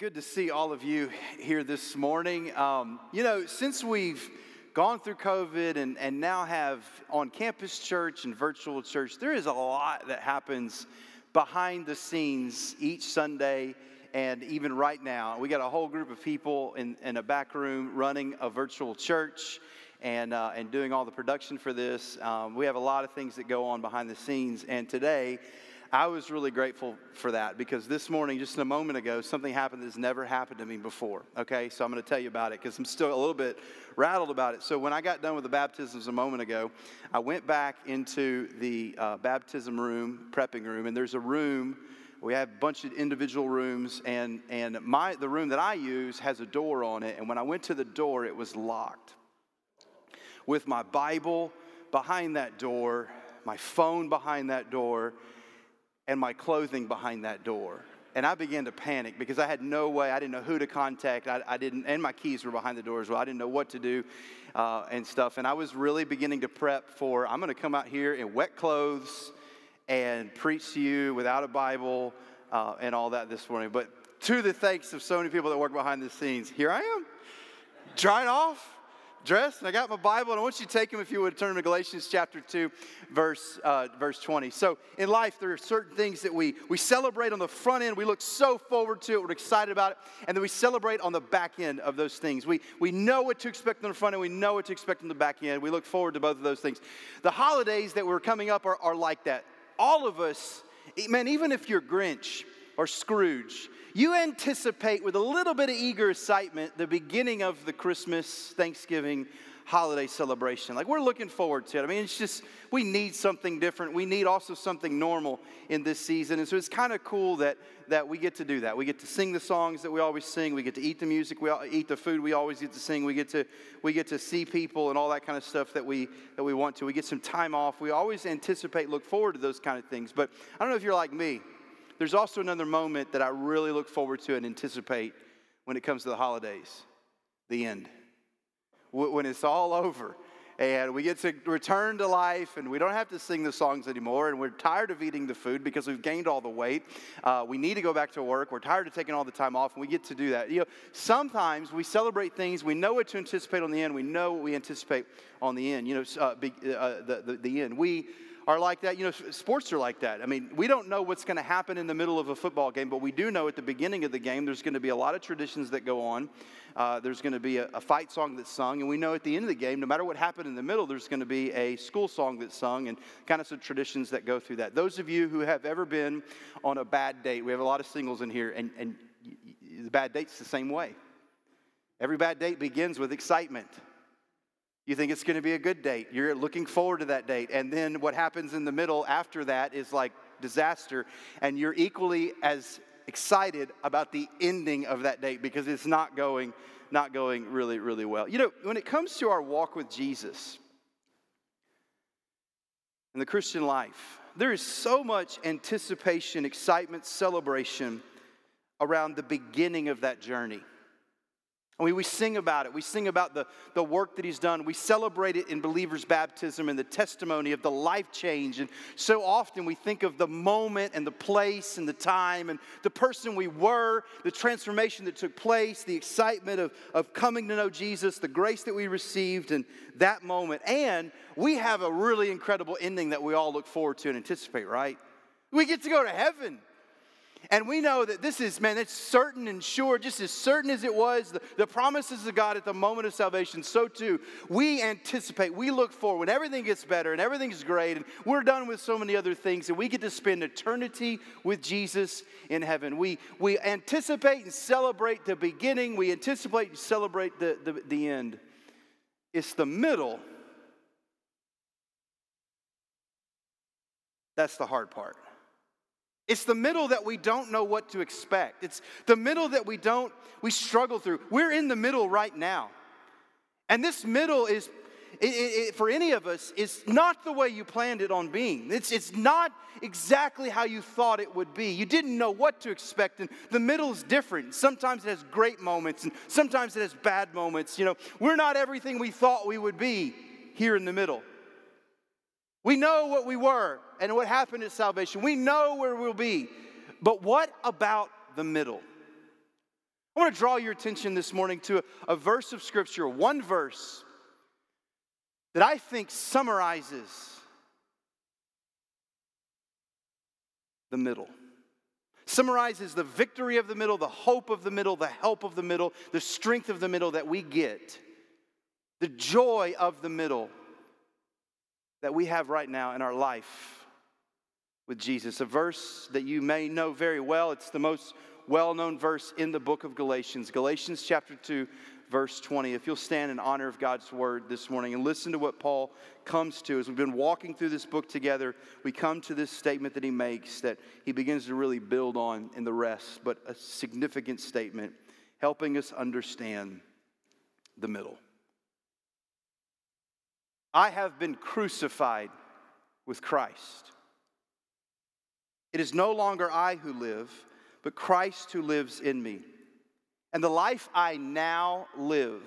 good to see all of you here this morning. Um, you know, since we've gone through COVID and, and now have on campus church and virtual church, there is a lot that happens behind the scenes each Sunday and even right now. We got a whole group of people in, in a back room running a virtual church and, uh, and doing all the production for this. Um, we have a lot of things that go on behind the scenes, and today, I was really grateful for that because this morning, just a moment ago, something happened that's never happened to me before. Okay, so I'm going to tell you about it because I'm still a little bit rattled about it. So, when I got done with the baptisms a moment ago, I went back into the uh, baptism room, prepping room, and there's a room. We have a bunch of individual rooms, and, and my, the room that I use has a door on it. And when I went to the door, it was locked. With my Bible behind that door, my phone behind that door, and my clothing behind that door. And I began to panic because I had no way, I didn't know who to contact. I, I didn't, and my keys were behind the door as well. I didn't know what to do uh, and stuff. And I was really beginning to prep for I'm going to come out here in wet clothes and preach to you without a Bible uh, and all that this morning. But to the thanks of so many people that work behind the scenes, here I am, drying off, dressed, and I got my Bible, and I want you to take them if you would turn to Galatians chapter 2, verse, uh, verse 20. So in life, there are certain things that we, we celebrate on the front end. We look so forward to it, we're excited about it, and then we celebrate on the back end of those things. We, we know what to expect on the front end, we know what to expect on the back end. We look forward to both of those things. The holidays that we're coming up are, are like that. All of us, man, even if you're Grinch or Scrooge, you anticipate with a little bit of eager excitement the beginning of the Christmas, Thanksgiving, holiday celebration. Like we're looking forward to it. I mean, it's just, we need something different. We need also something normal in this season. And so it's kind of cool that, that we get to do that. We get to sing the songs that we always sing. We get to eat the music. We eat the food we always get to sing. We get to, we get to see people and all that kind of stuff that we, that we want to. We get some time off. We always anticipate, look forward to those kind of things. But I don't know if you're like me. There's also another moment that I really look forward to and anticipate when it comes to the holidays the end. When it's all over and we get to return to life and we don't have to sing the songs anymore and we're tired of eating the food because we've gained all the weight uh, we need to go back to work we're tired of taking all the time off and we get to do that. You know sometimes we celebrate things we know what to anticipate on the end we know what we anticipate on the end. You know uh, be, uh, the, the, the end. We are like that. You know, sports are like that. I mean, we don't know what's going to happen in the middle of a football game, but we do know at the beginning of the game there's going to be a lot of traditions that go on. Uh, there's going to be a, a, fight song that's sung, and we know at the end of the game, no matter what happened in the middle, there's going to be a school song that's sung, and kind of some traditions that go through that. Those of you who have ever been on a bad date, we have a lot of singles in here, and, and the bad date's the same way. Every bad date begins with excitement. You think it's going to be a good date. You're looking forward to that date. And then what happens in the middle after that is like disaster. And you're equally as excited about the ending of that date because it's not going not going really really well. You know, when it comes to our walk with Jesus and the Christian life, there is so much anticipation, excitement, celebration around the beginning of that journey. We, we sing about it. We sing about the, the work that he's done. We celebrate it in believers' baptism and the testimony of the life change. And so often we think of the moment and the place and the time and the person we were, the transformation that took place, the excitement of, of coming to know Jesus, the grace that we received in that moment. And we have a really incredible ending that we all look forward to and anticipate, right? We get to go to heaven. And we know that this is, man, it's certain and sure, just as certain as it was, the, the, promises of God at the moment of salvation, so too, we anticipate, we look forward when everything gets better and everything's great, and we're done with so many other things, and we get to spend eternity with Jesus in heaven. We, we anticipate and celebrate the beginning, we anticipate and celebrate the, the, the end. It's the middle that's the hard part. It's the middle that we don't know what to expect. It's the middle that we don't, we struggle through. We're in the middle right now. And this middle is, it, it, for any of us, is not the way you planned it on being. It's, it's not exactly how you thought it would be. You didn't know what to expect, and the middle is different. Sometimes it has great moments, and sometimes it has bad moments. You know, we're not everything we thought we would be here in the middle. We know what we were and what happened at salvation. We know where we'll be. But what about the middle? I want to draw your attention this morning to a, a verse of Scripture, one verse that I think summarizes the middle. Summarizes the victory of the middle, the hope of the middle, the help of the middle, the strength of the middle that we get, the joy of the middle that we have right now in our life with Jesus. A verse that you may know very well. It's the most well known verse in the book of Galatians, Galatians chapter 2, verse 20. If you'll stand in honor of God's word this morning and listen to what Paul comes to as we've been walking through this book together, we come to this statement that he makes that he begins to really build on in the rest, but a significant statement helping us understand the middle. I have been crucified with Christ. It is no longer I who live, but Christ who lives in me. And the life I now live,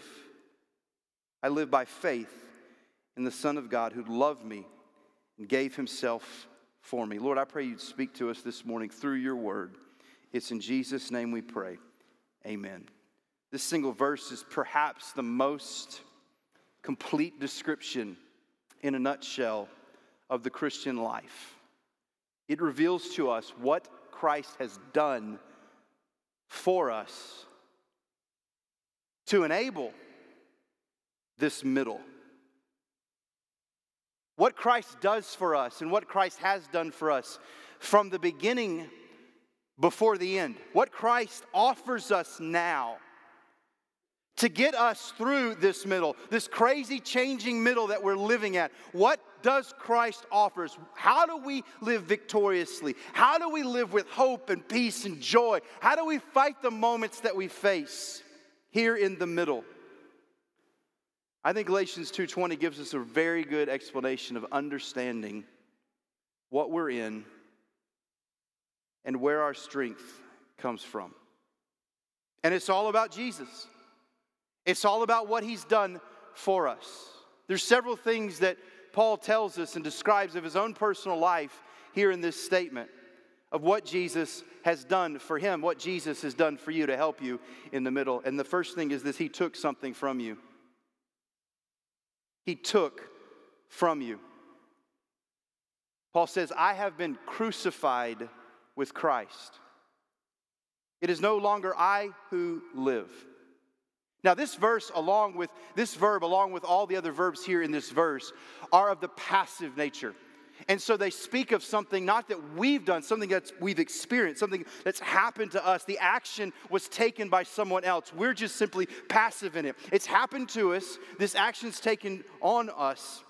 I live by faith in the Son of God who loved me and gave himself for me. Lord, I pray you'd speak to us this morning through your word. It's in Jesus' name we pray. Amen. This single verse is perhaps the most complete description in a nutshell of the Christian life. It reveals to us what Christ has done for us to enable this middle. What Christ does for us and what Christ has done for us from the beginning before the end. What Christ offers us now to get us through this middle, this crazy changing middle that we're living at. What does Christ offer us? How do we live victoriously? How do we live with hope and peace and joy? How do we fight the moments that we face here in the middle? I think Galatians 2:20 gives us a very good explanation of understanding what we're in and where our strength comes from. And it's all about Jesus. It's all about what he's done for us. There's several things that Paul tells us and describes of his own personal life here in this statement of what Jesus has done for him, what Jesus has done for you to help you in the middle. And the first thing is this he took something from you. He took from you. Paul says, I have been crucified with Christ. It is no longer I who live. Now, this verse, along with this verb, along with all the other verbs here in this verse, are of the passive nature. And so they speak of something not that we've done, something that we've experienced, something that's happened to us. The action was taken by someone else. We're just simply passive in it. It's happened to us, this action's taken on us.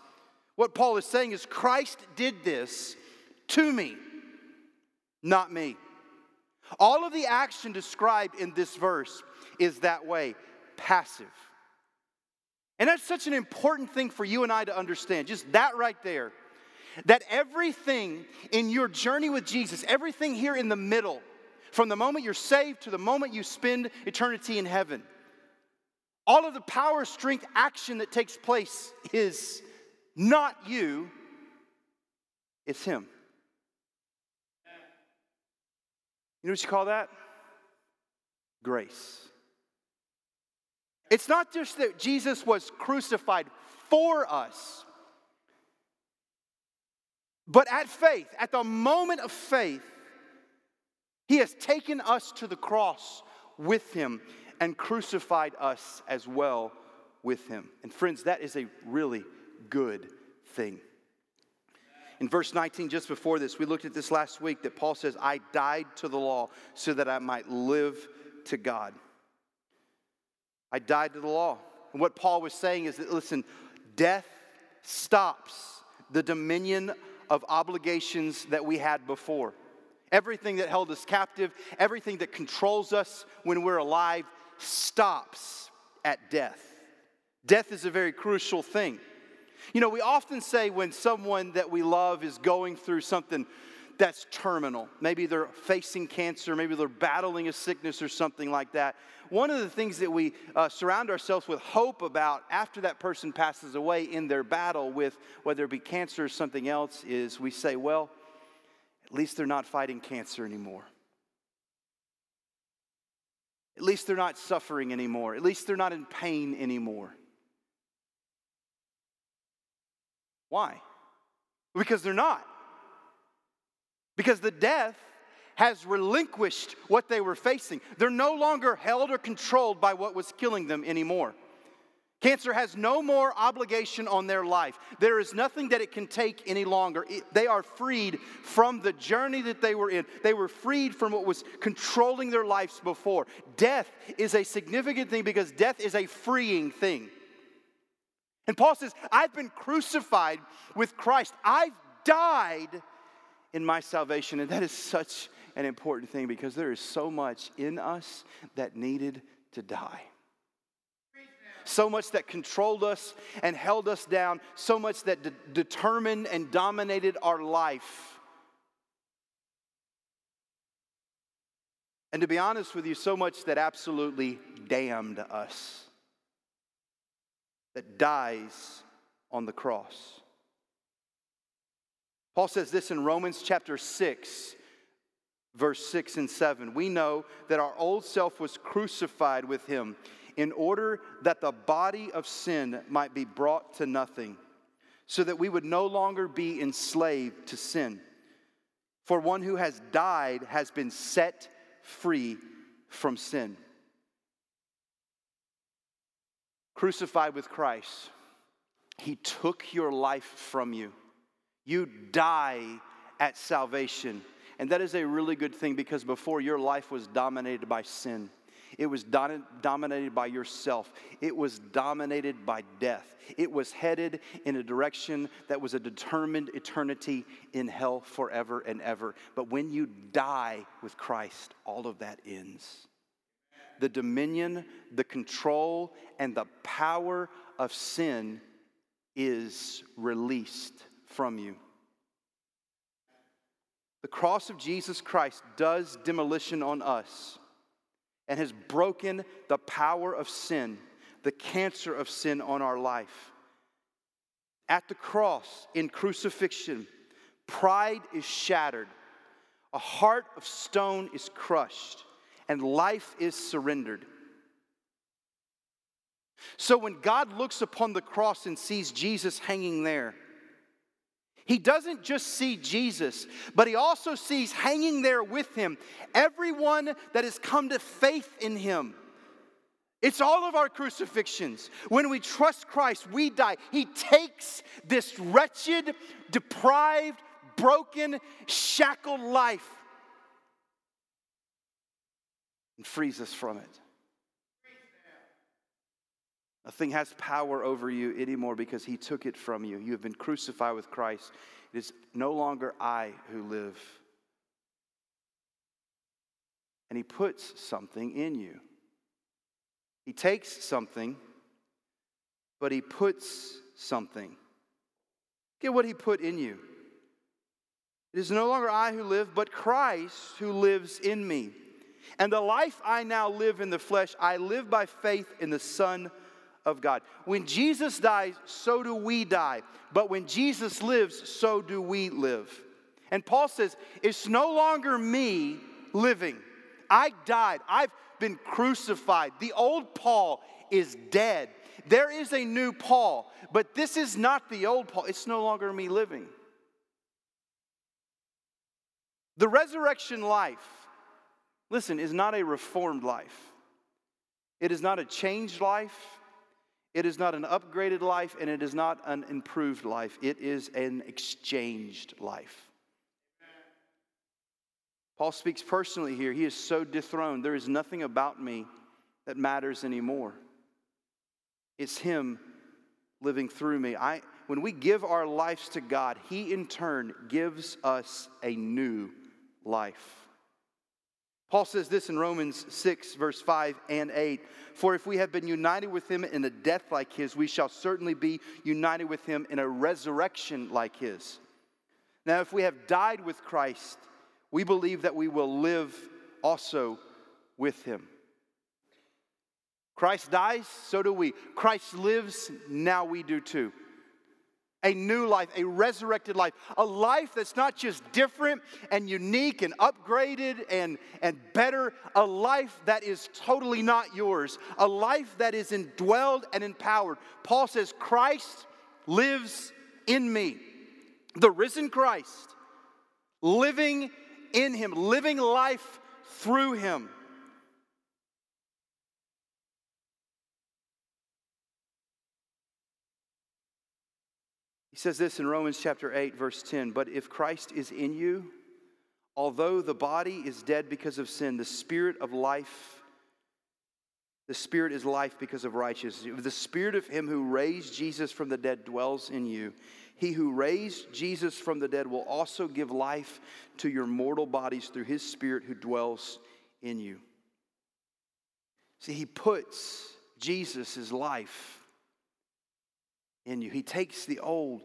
What Paul is saying is Christ did this to me, not me. All of the action described in this verse is that way passive. And that's such an important thing for you and I to understand, just that right there. That everything in your journey with Jesus, everything here in the middle, from the moment you're saved to the moment you spend eternity in heaven, all of the power, strength, action that takes place is not you, it's Him. You know what you call that? Grace. It's not just that Jesus was crucified for us, but at faith, at the moment of faith, he has taken us to the cross with him and crucified us as well with him. And friends, that is a really good thing. In verse 19, just before this, we looked at this last week that Paul says, I died to the law so that I might live to God. I died to the law. And what Paul was saying is that, listen, death stops the dominion of obligations that we had before. Everything that held us captive, everything that controls us when we're alive, stops at death. Death is a very crucial thing. You know, we often say when someone that we love is going through something that's terminal. Maybe they're facing cancer, maybe they're battling a sickness or something like that. One of the things that we uh, surround ourselves with hope about after that person passes away in their battle with whether it be cancer or something else is we say, well, at least they're not fighting cancer anymore. At least they're not suffering anymore. At least they're not in pain anymore. Why? Because they're not. Because the death has relinquished what they were facing. They're no longer held or controlled by what was killing them anymore. Cancer has no more obligation on their life. There is nothing that it can take any longer. It, they are freed from the journey that they were in. They were freed from what was controlling their lives before. Death is a significant thing because death is a freeing thing. And Paul says, I've been crucified with Christ. I've died in my salvation. And that is such an important thing because there is so much in us that needed to die so much that controlled us and held us down, so much that de- determined and dominated our life. And to be honest with you, so much that absolutely damned us, that dies on the cross. Paul says this in Romans chapter 6, verse 6 and 7. We know that our old self was crucified with him in order that the body of sin might be brought to nothing, so that we would no longer be enslaved to sin. For one who has died has been set free from sin. Crucified with Christ, He took your life from you. You die at salvation. And that is a really good thing because before your life was dominated by sin. It was dominated by yourself. It was dominated by death. It was headed in a direction that was a determined eternity in hell forever and ever. But when you die with Christ, all of that ends. The dominion, the control, and the power of sin is released from you. The cross of Jesus Christ does demolition on us and has broken the power of sin, the cancer of sin on our life. At the cross, in crucifixion, pride is shattered, a heart of stone is crushed, and life is surrendered. So when God looks upon the cross and sees Jesus hanging there, he doesn't just see Jesus, but he also sees hanging there with him everyone that has come to faith in him. It's all of our crucifixions. When we trust Christ, we die. He takes this wretched, deprived, broken, shackled life and frees us from it. Nothing has power over you anymore because he took it from you. You have been crucified with Christ. It is no longer I who live. And he puts something in you. He takes something, but he puts something. Get what he put in you. It is no longer I who live, but Christ who lives in me. And the life I now live in the flesh, I live by faith in the Son of God. When Jesus dies, so do we die. But when Jesus lives, so do we live. And Paul says, It's no longer me living. I died. I've been crucified. The old Paul is dead. There is a new Paul, but this is not the old Paul. It's no longer me living. The resurrection life, listen, is not a reformed life. It is not a changed life. It is not an upgraded life and it is not an improved life. It is an exchanged life. Paul speaks personally here. He is so dethroned. There is nothing about me that matters anymore. It's Him living through me. I, when we give our lives to God, He in turn gives us a new life. Paul says this in Romans 6, verse 5 and 8 For if we have been united with him in a death like his, we shall certainly be united with him in a resurrection like his. Now, if we have died with Christ, we believe that we will live also with him. Christ dies, so do we. Christ lives, now we do too. A new life, a resurrected life, a life that's not just different and unique and upgraded and, and better, a life that is totally not yours, a life that is indwelled and empowered. Paul says, Christ lives in me. The risen Christ, living in him, living life through him. Says this in Romans chapter 8, verse 10 But if Christ is in you, although the body is dead because of sin, the spirit of life, the spirit is life because of righteousness. If the spirit of him who raised Jesus from the dead dwells in you, he who raised Jesus from the dead will also give life to your mortal bodies through his spirit who dwells in you. See, he puts Jesus' life in you. He takes the old,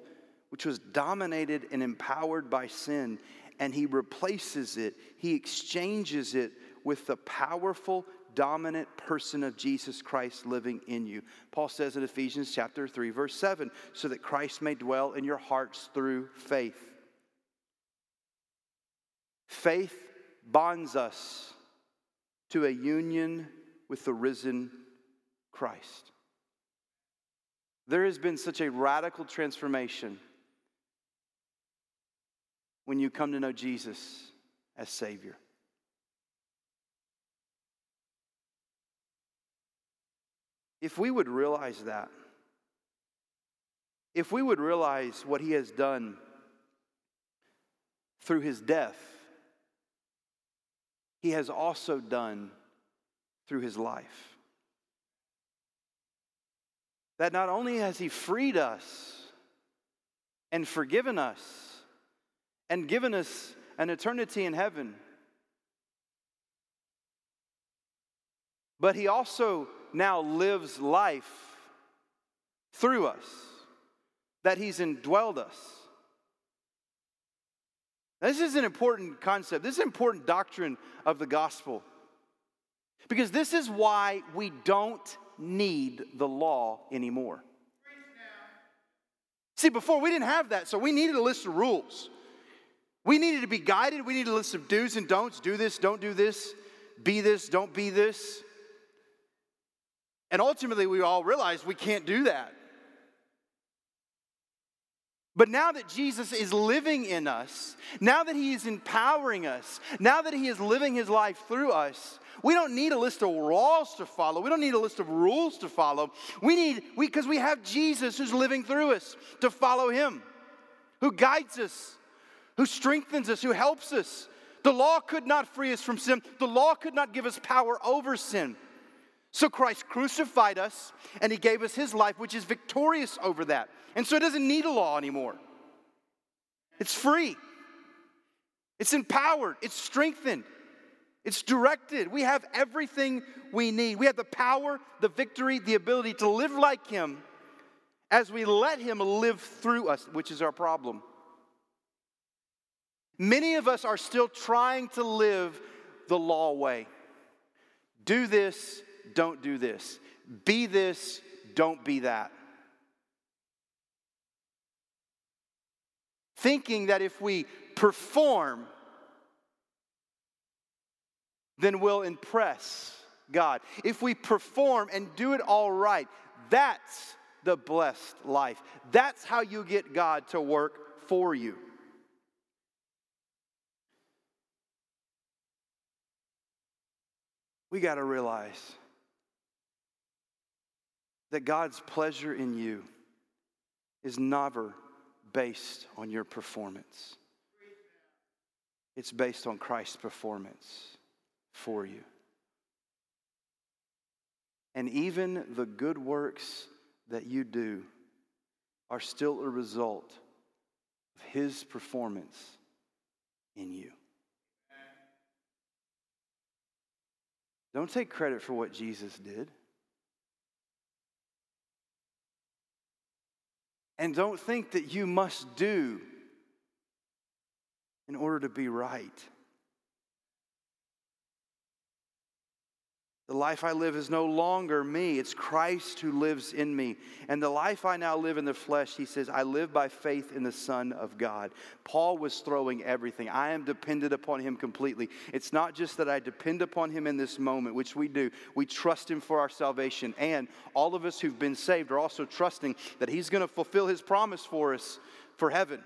which was dominated and empowered by sin, and he replaces it, he exchanges it with the powerful, dominant person of Jesus Christ living in you. Paul says in Ephesians chapter 3 verse 7, so that Christ may dwell in your hearts through faith. Faith bonds us to a union with the risen Christ. There has been such a radical transformation when you come to know Jesus as Savior. If we would realize that, if we would realize what He has done through His death, He has also done through His life. That not only has He freed us and forgiven us and given us an eternity in heaven, but He also now lives life through us, that He's indwelled us. This is an important concept. This is an important doctrine of the gospel. Because this is why we don't need the law anymore. See, before we didn't have that, so we needed a list of rules. We needed to be guided. We needed a list of do's and don'ts. Do this, don't do this. Be this, don't be this. And ultimately, we all realized we can't do that. But now that Jesus is living in us, now that He is empowering us, now that He is living His life through us, we don't need a list of laws to follow. We don't need a list of rules to follow. We need, because we, we have Jesus who's living through us to follow him, who guides us, who strengthens us, who helps us. The law could not free us from sin, the law could not give us power over sin. So Christ crucified us and he gave us his life, which is victorious over that. And so it doesn't need a law anymore. It's free, it's empowered, it's strengthened, it's directed. We have everything we need. We have the power, the victory, the ability to live like Him as we let Him live through us, which is our problem. Many of us are still trying to live the law way. Do this, don't do this. Be this, don't be that. Thinking that if we perform, then we'll impress God. If we perform and do it all right, that's the blessed life. That's how you get God to work for you. We got to realize that God's pleasure in you is never based on your performance. It's based on Christ's performance for you. And even the good works that you do are still a result of His performance in you. Don't take credit for what Jesus did. And don't think that you must do in order to be right. The life I live is no longer me. It's Christ who lives in me. And the life I now live in the flesh, he says, I live by faith in the Son of God. Paul was throwing everything. I am dependent upon him completely. It's not just that I depend upon him in this moment, which we do. We trust him for our salvation. And all of us who've been saved are also trusting that he's going to fulfill his promise for us for heaven.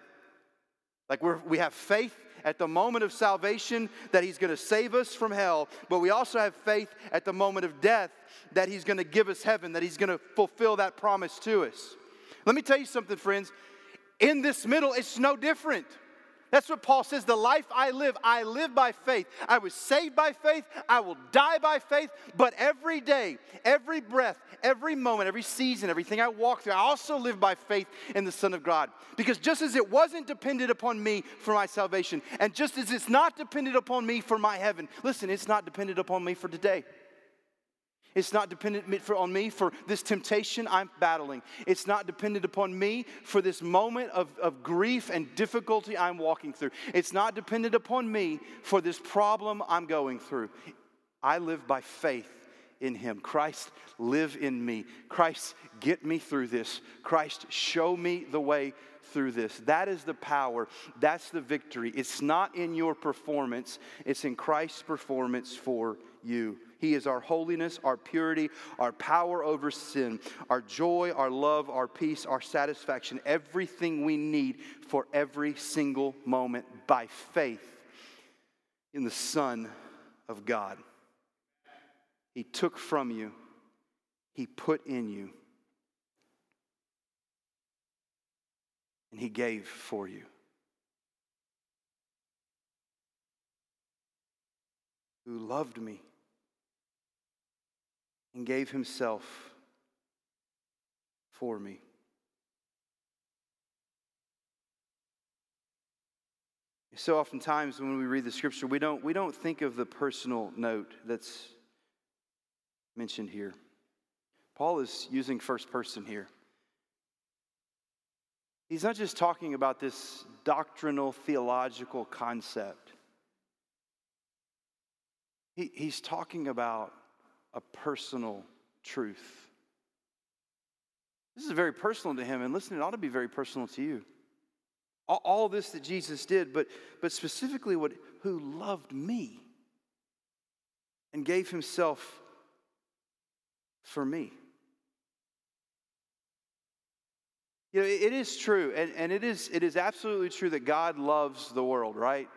Like we're, we have faith at the moment of salvation that He's going to save us from hell, but we also have faith at the moment of death that He's going to give us heaven, that He's going to fulfill that promise to us. Let me tell you something, friends. In this middle, it's no different. That's what Paul says. The life I live, I live by faith. I was saved by faith. I will die by faith. But every day, every breath, every moment, every season, everything I walk through, I also live by faith in the Son of God. Because just as it wasn't dependent upon me for my salvation, and just as it's not dependent upon me for my heaven, listen, it's not dependent upon me for today. It's not dependent on me for this temptation I'm battling. It's not dependent upon me for this moment of, of grief and difficulty I'm walking through. It's not dependent upon me for this problem I'm going through. I live by faith in Him. Christ, live in me. Christ, get me through this. Christ, show me the way through this. That is the power. That's the victory. It's not in your performance, it's in Christ's performance for you. He is our holiness, our purity, our power over sin, our joy, our love, our peace, our satisfaction, everything we need for every single moment by faith in the Son of God. He took from you, He put in you, and He gave for you. Who loved me and gave himself for me. So oftentimes when we read the scripture, we don't, we don't think of the personal note that's mentioned here. Paul is using first person here. He's not just talking about this doctrinal theological concept. He, he's talking about a personal truth. This is very personal to him, and listen, it ought to be very personal to you. All, all this that Jesus did, but, but specifically what who loved me and gave himself for me. You know, it is true, and, and it, is, it is absolutely true that God loves the world, right?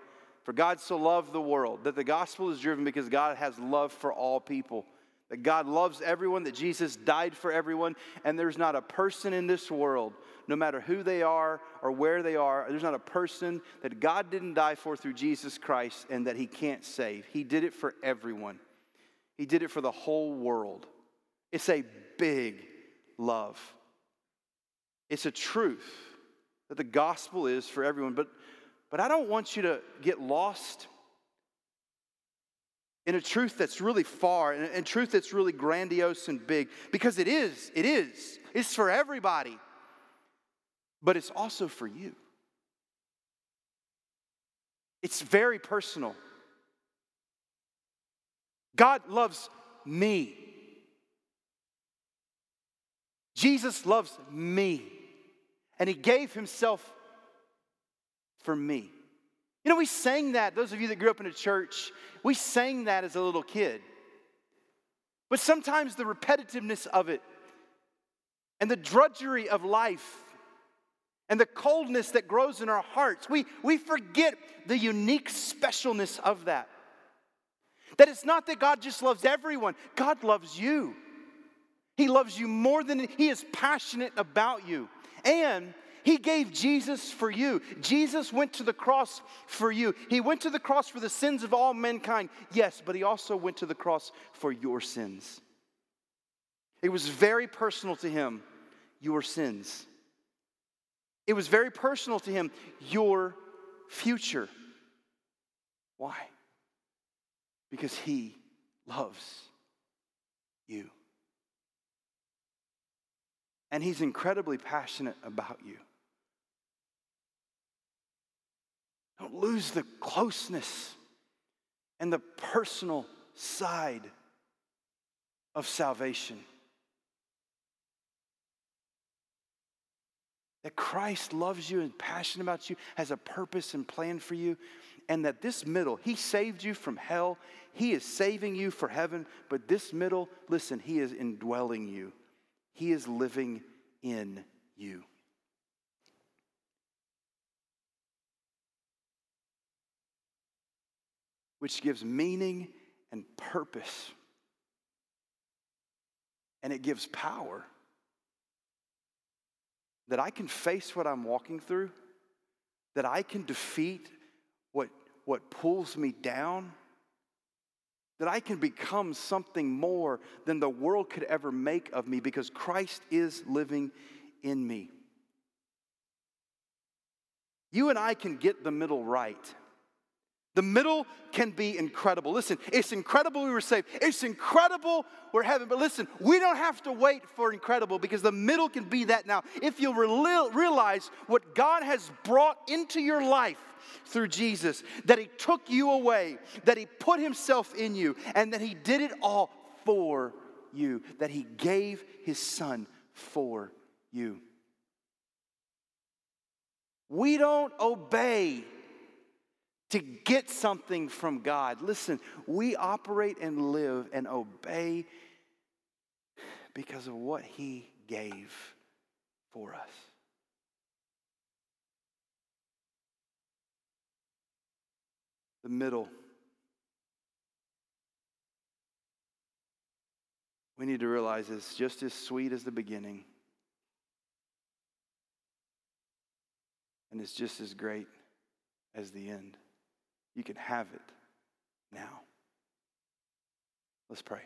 For God so loved the world, that the gospel is driven because God has love for all people that God loves everyone, that Jesus died for everyone, and there's not a person in this world, no matter who they are or where they are, there's not a person that God didn't die for through Jesus Christ and that He can't save. He did it for everyone, He did it for the whole world. It's a big love. It's a truth that the gospel is for everyone. But, but I don't want you to get lost in a truth that's really far and a truth that's really grandiose and big because it is it is. It's for everybody but it's also for you. It's very personal. God loves me. Jesus loves me and he gave himself for me you know, we sang that, those of you that grew up in a church, we sang that as a little kid. But sometimes the repetitiveness of it and the drudgery of life and the coldness that grows in our hearts, we, we forget the unique specialness of that. That it's not that God just loves everyone, God loves you. He loves you more than He is passionate about you. And he gave Jesus for you. Jesus went to the cross for you. He went to the cross for the sins of all mankind, yes, but he also went to the cross for your sins. It was very personal to him, your sins. It was very personal to him, your future. Why? Because he loves you. And he's incredibly passionate about you. Don't lose the closeness and the personal side of salvation. That Christ loves you and passionate about you, has a purpose and plan for you, and that this middle, He saved you from hell. He is saving you for heaven, but this middle, listen, He is indwelling you. He is living in you. Which gives meaning and purpose. And it gives power that I can face what I'm walking through, that I can defeat what, what pulls me down, that I can become something more than the world could ever make of me because Christ is living in me. You and I can get the middle right. The middle can be incredible. Listen, it's incredible we were saved. It's incredible we're heaven. But listen, we don't have to wait for incredible because the middle can be that now. If you realize what God has brought into your life through Jesus, that He took you away, that He put Himself in you, and that He did it all for you, that He gave His Son for you. We don't obey to get something from God. Listen, we operate and live and obey because of what He gave for us. The middle. We need to realize it's just as sweet as the beginning. And it's just as great as the end. You can have it now. Let's pray.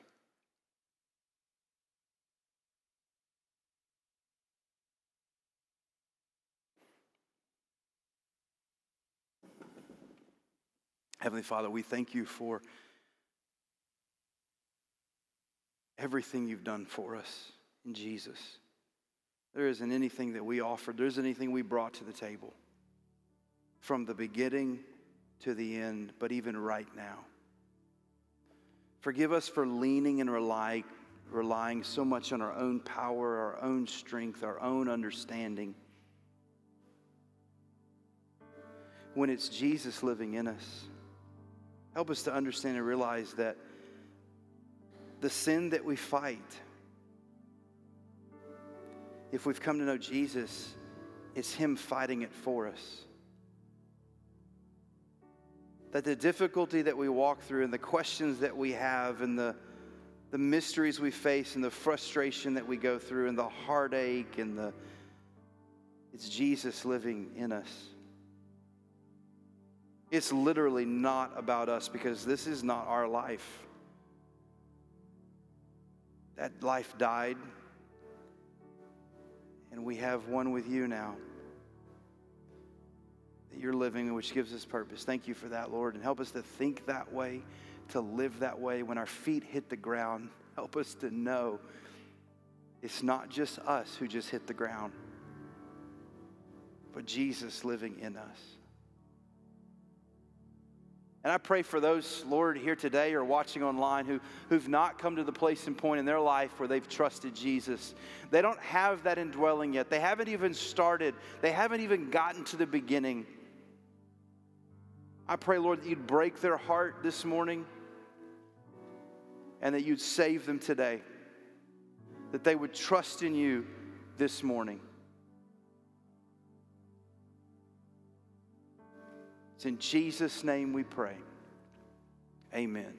Heavenly Father, we thank you for everything you've done for us in Jesus. There isn't anything that we offered, there isn't anything we brought to the table from the beginning to the end, but even right now. Forgive us for leaning and rely, relying so much on our own power, our own strength, our own understanding. When it's Jesus living in us, help us to understand and realize that the sin that we fight, if we've come to know Jesus, it's Him fighting it for us that the difficulty that we walk through and the questions that we have and the, the mysteries we face and the frustration that we go through and the heartache and the it's Jesus living in us. It's literally not about us because this is not our life. That life died, and we have one with you now that you're living, which gives us purpose. Thank you for that, Lord. And help us to think that way, to live that way. When our feet hit the ground, help us to know it's not just us who just hit the ground, but Jesus living in us. And I pray for those, Lord, here today or watching online who, who've not come to the place and point in their life where they've trusted Jesus. They don't have that indwelling yet. They haven't even started, they haven't even gotten to the beginning. I pray, Lord, that you'd break their heart this morning and that you'd save them today, that they would trust in you this morning. It's in Jesus' name we pray. Amen.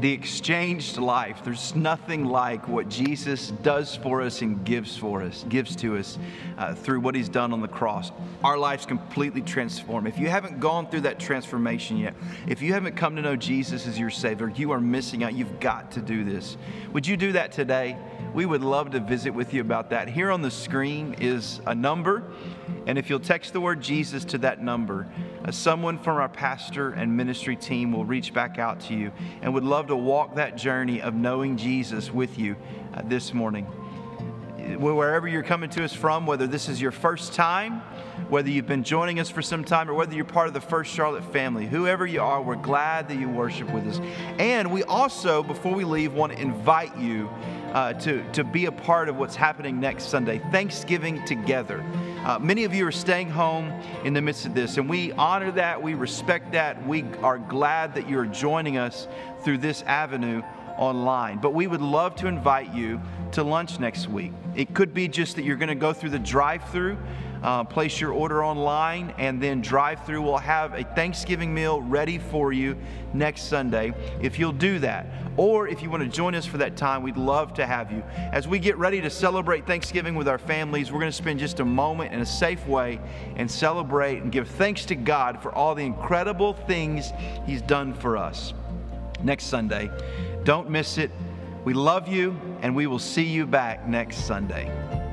The exchanged life. There's nothing like what Jesus does for us and gives for us, gives to us uh, through what He's done on the cross. Our lives completely transformed. If you haven't gone through that transformation yet, if you haven't come to know Jesus as your Savior, you are missing out. You've got to do this. Would you do that today? We would love to visit with you about that. Here on the screen is a number, and if you'll text the word Jesus to that number, someone from our pastor and ministry team will reach back out to you and would love to walk that journey of knowing Jesus with you uh, this morning. wherever you're coming to us from, whether this is your first time, whether you've been joining us for some time, or whether you're part of the First Charlotte family, whoever you are, we're glad that you worship with us. And we also, before we leave, want to invite you uh, to, to be a part of what's happening next Sunday Thanksgiving together. Uh, many of you are staying home in the midst of this, and we honor that, we respect that, we are glad that you're joining us through this avenue online. But we would love to invite you to lunch next week. It could be just that you're going to go through the drive through. Uh, place your order online and then drive through. We'll have a Thanksgiving meal ready for you next Sunday if you'll do that. Or if you want to join us for that time, we'd love to have you. As we get ready to celebrate Thanksgiving with our families, we're going to spend just a moment in a safe way and celebrate and give thanks to God for all the incredible things He's done for us next Sunday. Don't miss it. We love you, and we will see you back next Sunday.